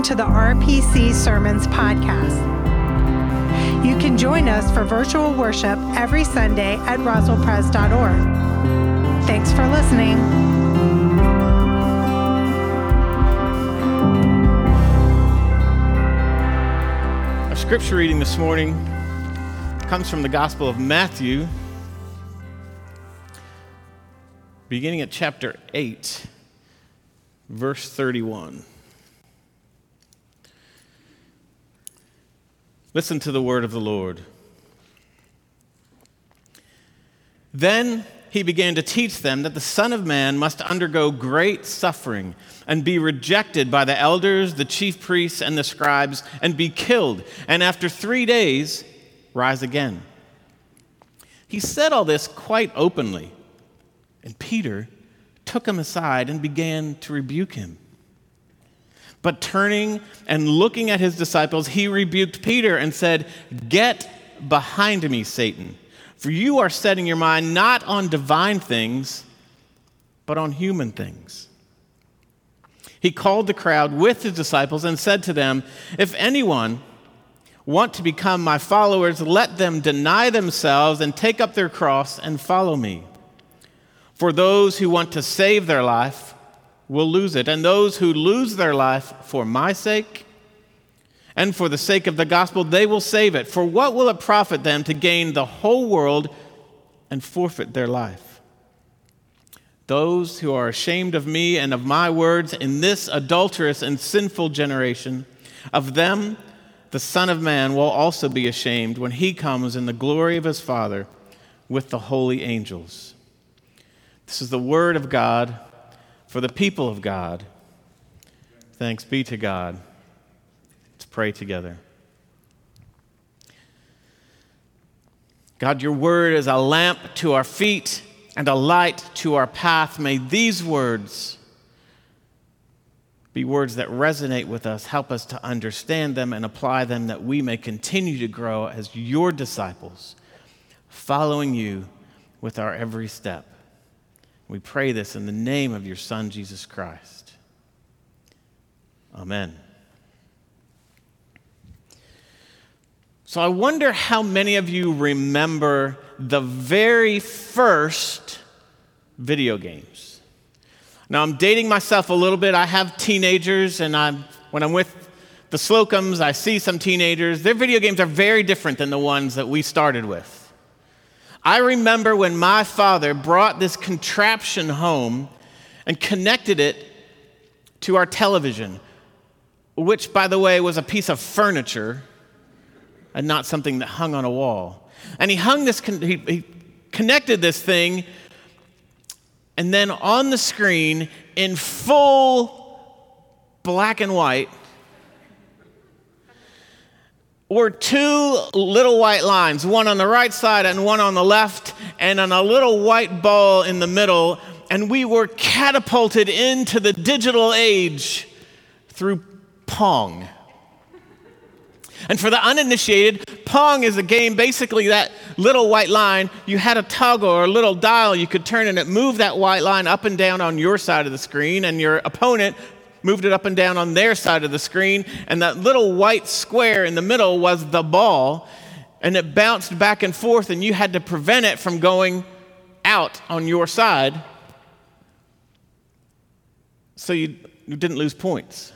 Listening to the RPC Sermons Podcast. You can join us for virtual worship every Sunday at roswellpres.org. Thanks for listening. Our scripture reading this morning comes from the Gospel of Matthew, beginning at chapter 8, verse 31. Listen to the word of the Lord. Then he began to teach them that the Son of Man must undergo great suffering and be rejected by the elders, the chief priests, and the scribes, and be killed, and after three days rise again. He said all this quite openly, and Peter took him aside and began to rebuke him. But turning and looking at his disciples, he rebuked Peter and said, Get behind me, Satan, for you are setting your mind not on divine things, but on human things. He called the crowd with his disciples and said to them, If anyone want to become my followers, let them deny themselves and take up their cross and follow me. For those who want to save their life, will lose it. And those who lose their life for my sake and for the sake of the gospel, they will save it. For what will it profit them to gain the whole world and forfeit their life? Those who are ashamed of me and of my words in this adulterous and sinful generation, of them the Son of Man will also be ashamed when he comes in the glory of his Father with the holy angels. This is the word of God for the people of God. Thanks be to God. Let's pray together. God, your word is a lamp to our feet and a light to our path. May these words be words that resonate with us, help us to understand them and apply them that we may continue to grow as your disciples, following you with our every step. We pray this in the name of your Son, Jesus Christ. Amen. So I wonder how many of you remember the very first video games. Now I'm dating myself a little bit. I have teenagers, and I'm, when I'm with the Slocums, I see some teenagers. Their video games are very different than the ones that we started with. I remember when my father brought this contraption home and connected it to our television, which, by the way, was a piece of furniture and not something that hung on a wall. And he hung this, he, he connected this thing, and then on the screen, in full black and white, were two little white lines, one on the right side and one on the left, and on a little white ball in the middle. And we were catapulted into the digital age through Pong. And for the uninitiated, Pong is a game basically that little white line. You had a toggle or a little dial you could turn and it moved that white line up and down on your side of the screen, and your opponent moved it up and down on their side of the screen, and that little white square in the middle was the ball, and it bounced back and forth, and you had to prevent it from going out on your side so you, didn't lose points.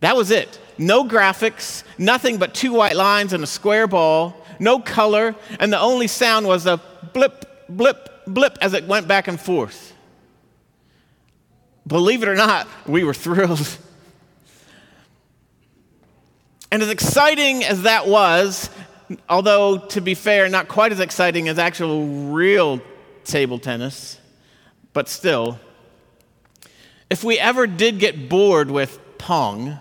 That was it. No graphics, nothing but two white lines and a square ball, no color, and the only sound was a blip, blip, blip as it went back and forth believe it or not, we were thrilled. And as exciting as that was, although to be fair, not quite as exciting as actual real table tennis, but still, if we ever did get bored with Pong,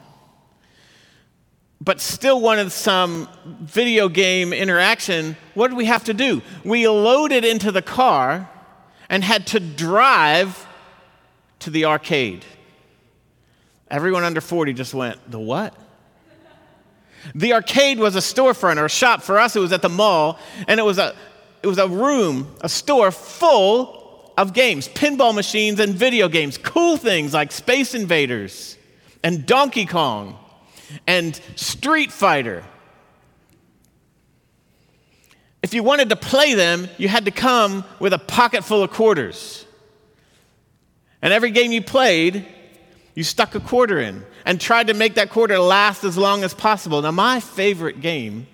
but still wanted some video game interaction, what did we have to do? We loaded into the car and had to drive to the arcade. Everyone under 40 just went, The what? The arcade was a storefront or a shop. For us, it was at the mall, and it was a, it was a room, a store full of games, pinball machines, and video games. Cool things like Space Invaders and Donkey Kong and Street Fighter. If you wanted to play them, you had to come with a pocket full of quarters. And every game you played, you stuck a quarter in and tried to make that quarter last as long as possible. Now, my favorite game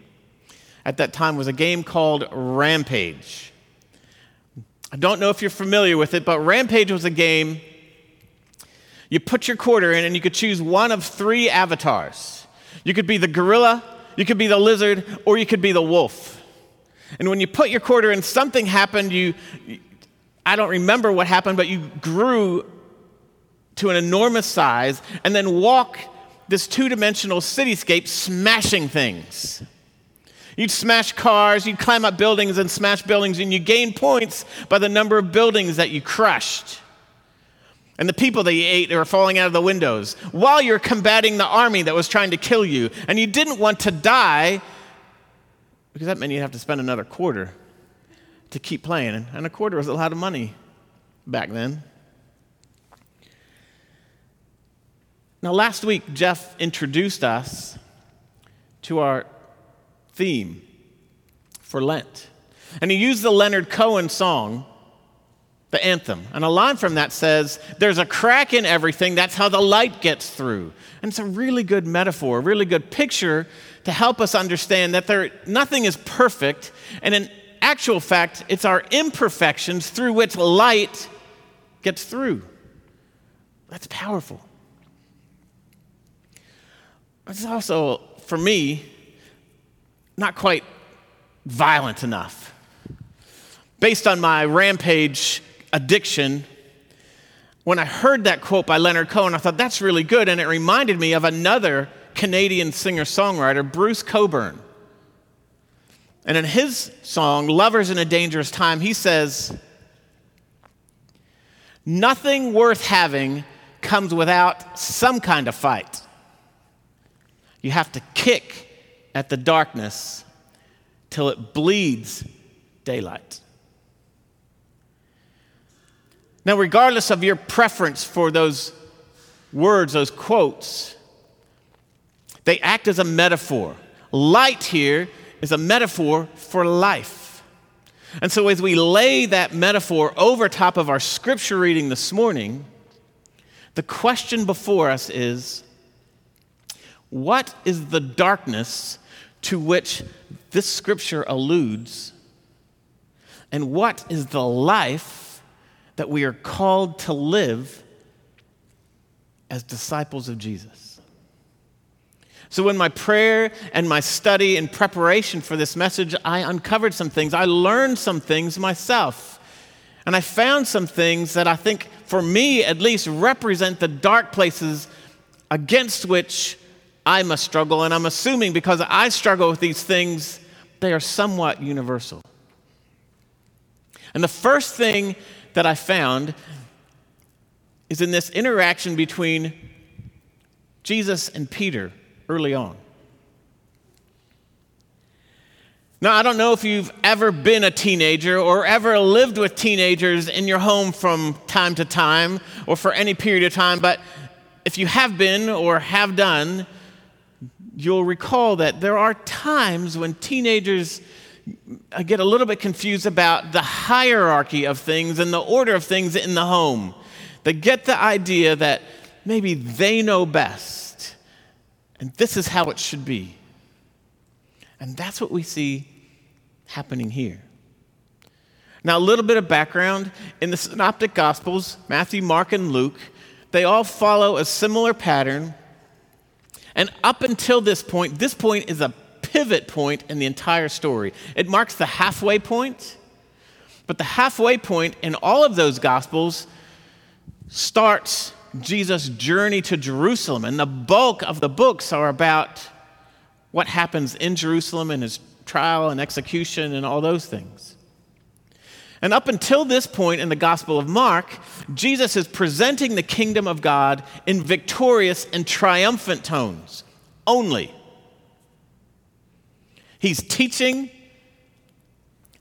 at that time was a game called Rampage. I don't know if you're familiar with it, but Rampage was a game you put your quarter in and you could choose one of three avatars. You could be the gorilla, you could be the lizard, or you could be the wolf. And when you put your quarter in, something happened. You, I don't remember what happened, but you grew to an enormous size and then walk this two dimensional cityscape smashing things. You'd smash cars, you'd climb up buildings and smash buildings, and you gain points by the number of buildings that you crushed. And the people that you ate were falling out of the windows while you're combating the army that was trying to kill you. And you didn't want to die because that meant you'd have to spend another quarter to keep playing. And a quarter was a lot of money back then. Now, last week, Jeff introduced us to our theme for Lent. And he used the Leonard Cohen song, the anthem. And a line from that says, There's a crack in everything, that's how the light gets through. And it's a really good metaphor, a really good picture to help us understand that there, nothing is perfect. And in actual fact, it's our imperfections through which light gets through. That's powerful. It's also, for me, not quite violent enough. Based on my rampage addiction, when I heard that quote by Leonard Cohen, I thought that's really good, and it reminded me of another Canadian singer songwriter, Bruce Cockburn. And in his song, Lovers in a Dangerous Time, he says, Nothing worth having comes without some kind of fight. You have to kick at the darkness till it bleeds daylight. Now, regardless of your preference for those words, those quotes, they act as a metaphor. Light here is a metaphor for life. And so, as we lay that metaphor over top of our scripture reading this morning, the question before us is what is the darkness to which this scripture alludes? And what is the life that we are called to live as disciples of Jesus? So, in my prayer and my study and preparation for this message, I uncovered some things. I learned some things myself. And I found some things that I think, for me at least, represent the dark places against which I must struggle, and I'm assuming because I struggle with these things, they are somewhat universal. And the first thing that I found is in this interaction between Jesus and Peter early on. Now, I don't know if you've ever been a teenager or ever lived with teenagers in your home from time to time or for any period of time, but if you have been or have done, you'll recall that there are times when teenagers get a little bit confused about the hierarchy of things and the order of things in the home. They get the idea that maybe they know best, and this is how it should be. And that's what we see happening here. Now, a little bit of background in the Synoptic Gospels Matthew, Mark, and Luke they all follow a similar pattern and up until this point, this point is a pivot point in the entire story. It marks the halfway point, but the halfway point in all of those gospels starts Jesus' journey to Jerusalem. And the bulk of the books are about what happens in Jerusalem and his trial and execution and all those things. And up until this point in the Gospel of Mark, Jesus is presenting the kingdom of God in victorious and triumphant tones only. He's teaching,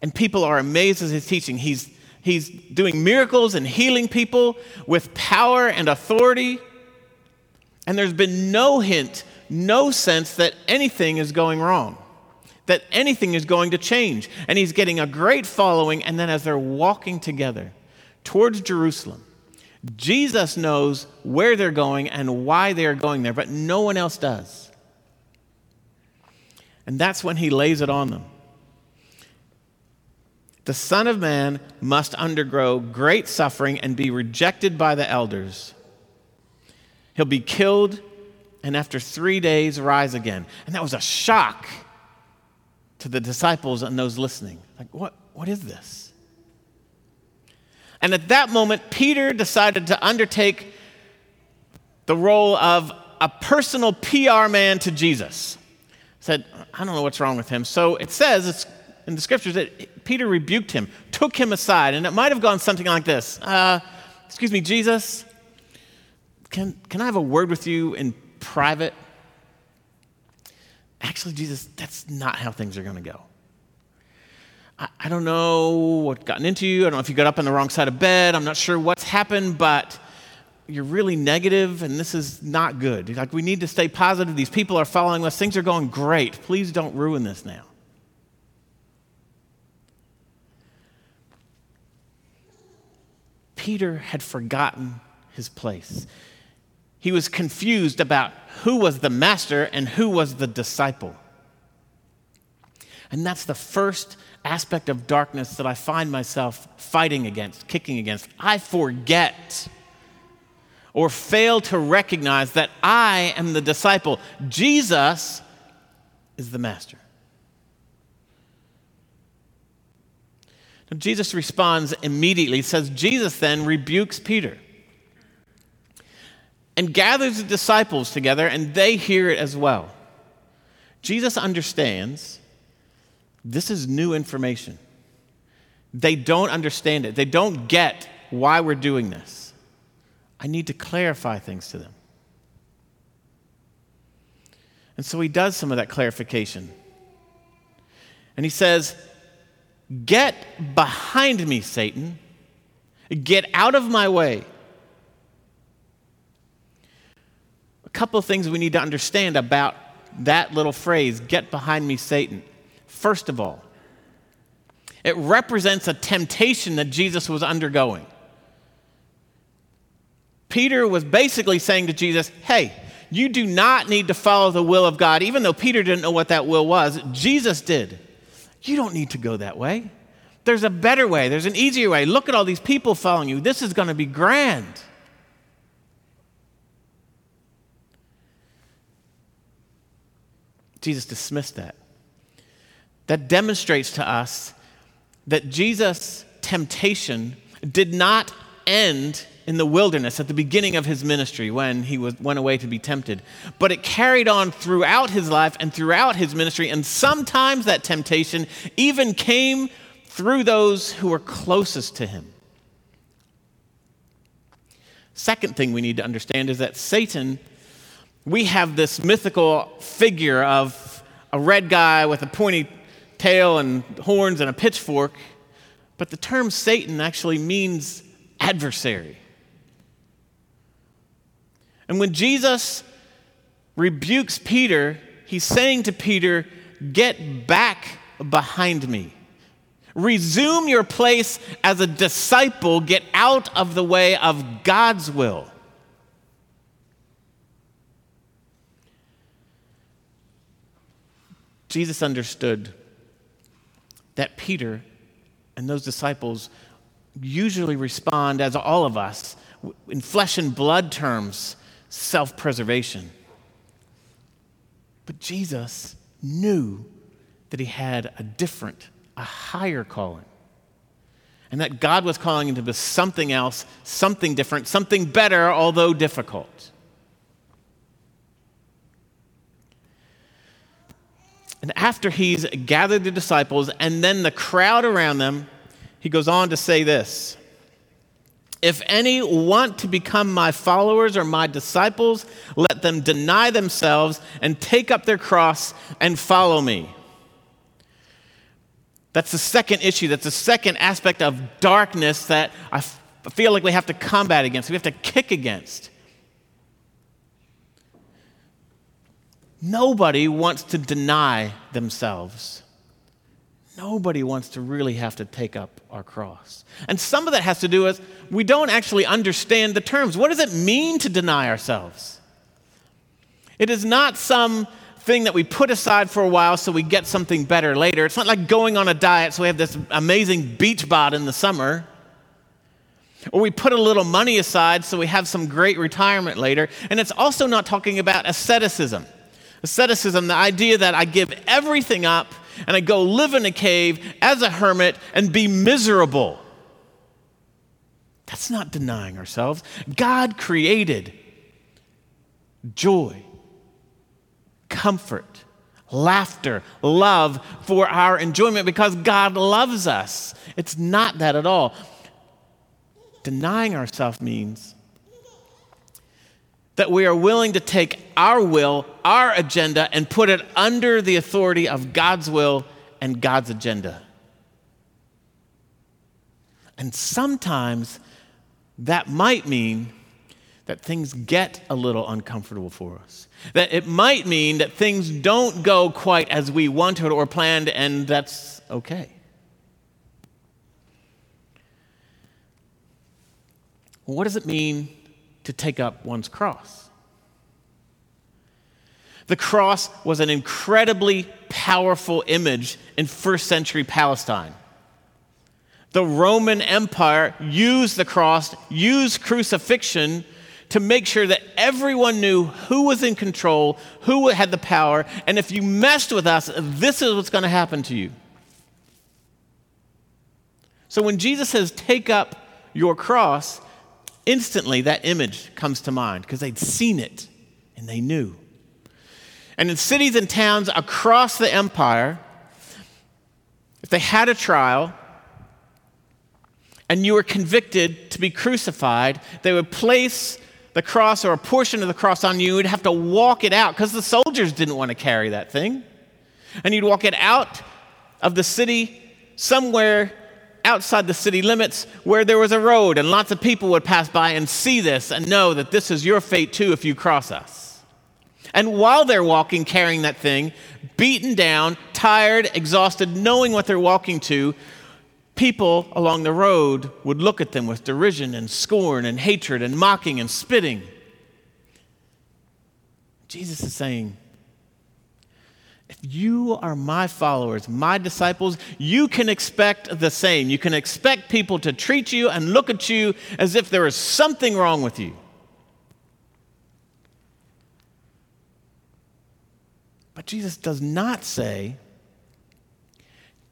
and people are amazed as he's teaching. He's, he's doing miracles and healing people with power and authority. And there's been no hint, no sense that anything is going wrong, that anything is going to change. And he's getting a great following. And then as they're walking together towards Jerusalem, Jesus knows where they're going and why they are going there, but no one else does. And that's when he lays it on them. The Son of Man must undergo great suffering and be rejected by the elders. He'll be killed and after three days rise again. And that was a shock to the disciples and those listening. Like, what, what is this? And at that moment, Peter decided to undertake the role of a personal PR man to Jesus. Said, I don't know what's wrong with him. So it says it's in the scriptures that Peter rebuked him, took him aside, and it might have gone something like this uh, Excuse me, Jesus, can, can I have a word with you in private? Actually, Jesus, that's not how things are going to go. I, I don't know what gotten into you. I don't know if you got up on the wrong side of bed. I'm not sure what's happened, but you're really negative and this is not good. Like, we need to stay positive. These people are following us. Things are going great. Please don't ruin this now. Peter had forgotten his place. He was confused about who was the master and who was the disciple. And that's the first aspect of darkness that I find myself fighting against, kicking against. I forget or fail to recognize that I am the disciple. Jesus is the master. Jesus responds immediately. He says, Jesus then rebukes Peter and gathers the disciples together, and they hear it as well. Jesus understands this is new information. They don't understand it, they don't get why we're doing this. I need to clarify things to them. And so he does some of that clarification. And he says, Get behind me, Satan. Get out of my way. A couple of things we need to understand about that little phrase, get behind me, Satan. First of all, it represents a temptation that Jesus was undergoing. Peter was basically saying to Jesus, Hey, you do not need to follow the will of God, even though Peter didn't know what that will was. Jesus did. You don't need to go that way. There's a better way, there's an easier way. Look at all these people following you. This is going to be grand. Jesus dismissed that. That demonstrates to us that Jesus' temptation did not end in the wilderness at the beginning of his ministry when he was, went away to be tempted. But it carried on throughout his life and throughout his ministry, and sometimes that temptation even came through those who were closest to him. Second thing we need to understand is that Satan, we have this mythical figure of a red guy with a pointy tail and horns and a pitchfork, but the term Satan actually means adversary. And when Jesus rebukes Peter, he's saying to Peter, Get back behind me. Resume your place as a disciple. Get out of the way of God's will. Jesus understood that Peter and those disciples usually respond, as all of us, in flesh and blood terms self preservation. But Jesus knew that he had a different, a higher calling. And that God was calling him to be something else, something different, something better, although difficult. And after he's gathered the disciples and then the crowd around them, he goes on to say this if any want to become my followers or my disciples, let them deny themselves and take up their cross and follow me. That's the second issue. That's the second aspect of darkness that I feel like we have to combat against, we have to kick against. nobody wants to deny themselves. Nobody wants to really have to take up our cross. And some of that has to do with we don't actually understand the terms. What does it mean to deny ourselves? It is not some thing that we put aside for a while so we get something better later. It's not like going on a diet so we have this amazing beach bod in the summer. Or we put a little money aside so we have some great retirement later. And it's also not talking about asceticism. Asceticism, the idea that I give everything up and I go live in a cave as a hermit and be miserable. That's not denying ourselves. God created joy, comfort, laughter, love for our enjoyment because God loves us. It's not that at all. Denying ourselves means that we are willing to take our will, our agenda, and put it under the authority of God's will and God's agenda. And sometimes that might mean that things get a little uncomfortable for us. That it might mean that things don't go quite as we wanted or planned, and that's okay. What does it mean to take up one's cross. The cross was an incredibly powerful image in first century Palestine. The Roman Empire used the cross, used crucifixion to make sure that everyone knew who was in control, who had the power, and if you messed with us, this is what's going to happen to you. So when Jesus says, Take up your cross, instantly that image comes to mind because they'd seen it and they knew. And in cities and towns across the empire, if they had a trial and you were convicted to be crucified, they would place the cross or a portion of the cross on you. You'd have to walk it out because the soldiers didn't want to carry that thing. And you'd walk it out of the city somewhere outside the city limits where there was a road and lots of people would pass by and see this and know that this is your fate too if you cross us. And while they're walking carrying that thing, beaten down, tired, exhausted, knowing what they're walking to, people along the road would look at them with derision and scorn and hatred and mocking and spitting. Jesus is saying, if you are my followers, my disciples, you can expect the same. You can expect people to treat you and look at you as if there is something wrong with you. But Jesus does not say,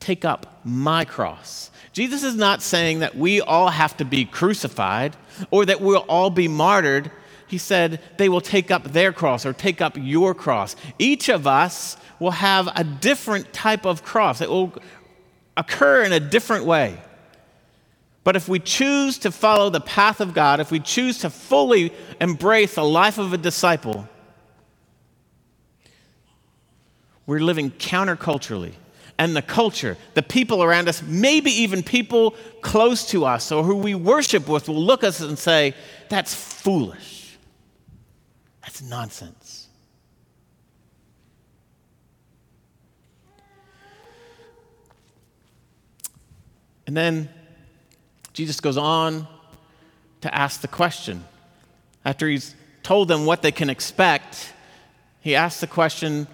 take up my cross. Jesus is not saying that we all have to be crucified or that we'll all be martyred. He said they will take up their cross or take up your cross. Each of us will have a different type of cross. It will occur in a different way. But if we choose to follow the path of God, if we choose to fully embrace the life of a disciple, we're living counterculturally. And the culture, the people around us, maybe even people close to us or who we worship with, will look at us and say, That's foolish. That's nonsense. And then Jesus goes on to ask the question. After he's told them what they can expect, he asks the question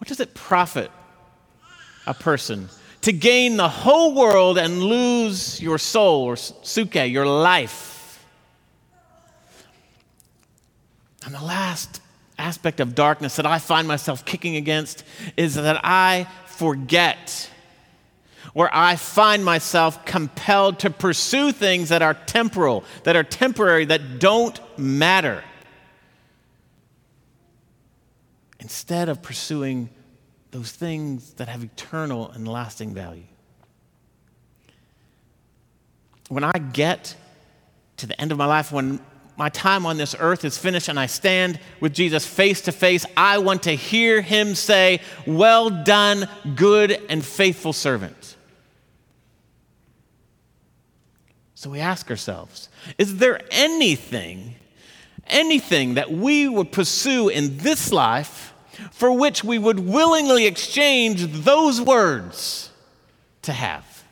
what does it profit a person to gain the whole world and lose your soul or psuche, your life? And the last aspect of darkness that I find myself kicking against is that I forget where I find myself compelled to pursue things that are temporal, that are temporary, that don't matter. Instead of pursuing those things that have eternal and lasting value. When I get to the end of my life, when my time on this earth is finished and I stand with Jesus face to face, I want to hear him say, Well done, good and faithful servant. So we ask ourselves is there anything, anything that we would pursue in this life for which we would willingly exchange those words to have?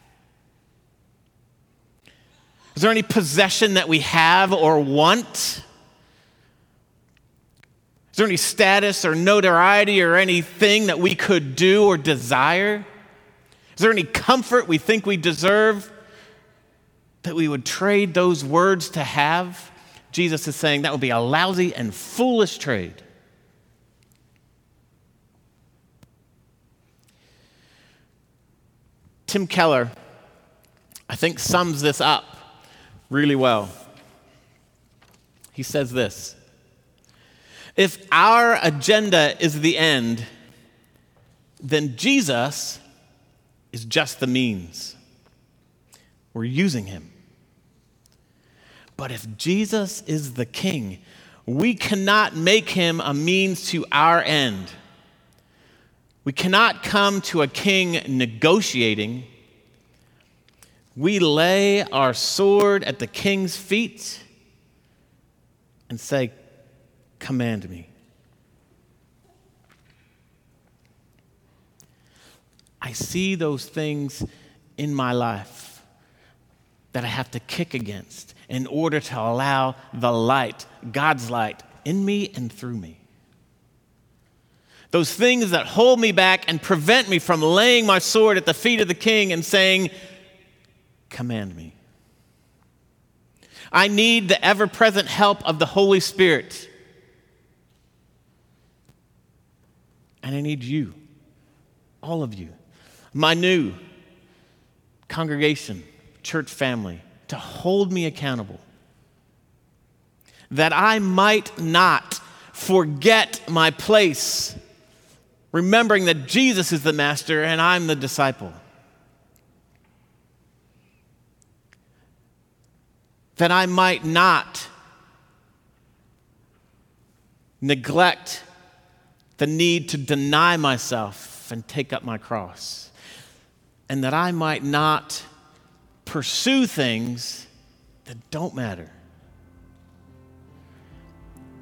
Is there any possession that we have or want? Is there any status or notoriety or anything that we could do or desire? Is there any comfort we think we deserve that we would trade those words to have? Jesus is saying that would be a lousy and foolish trade. Tim Keller, I think, sums this up really well. He says this If our agenda is the end, then Jesus is just the means. We're using him. But if Jesus is the king, we cannot make him a means to our end. We cannot come to a king negotiating we lay our sword at the king's feet and say, Command me. I see those things in my life that I have to kick against in order to allow the light, God's light, in me and through me. Those things that hold me back and prevent me from laying my sword at the feet of the king and saying, command me. I need the ever present help of the Holy Spirit. And I need you, all of you, my new congregation, church family, to hold me accountable. That I might not forget my place, remembering that Jesus is the master and I'm the disciple. that I might not neglect the need to deny myself and take up my cross, and that I might not pursue things that don't matter.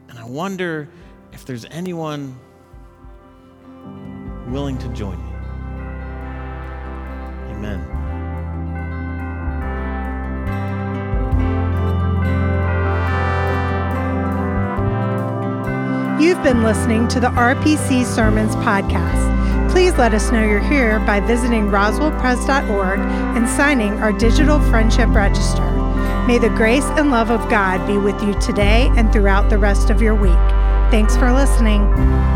And I wonder if there's anyone willing to join me. Amen. You've been listening to the RPC Sermons podcast. Please let us know you're here by visiting roswellpres.org and signing our digital friendship register. May the grace and love of God be with you today and throughout the rest of your week. Thanks for listening.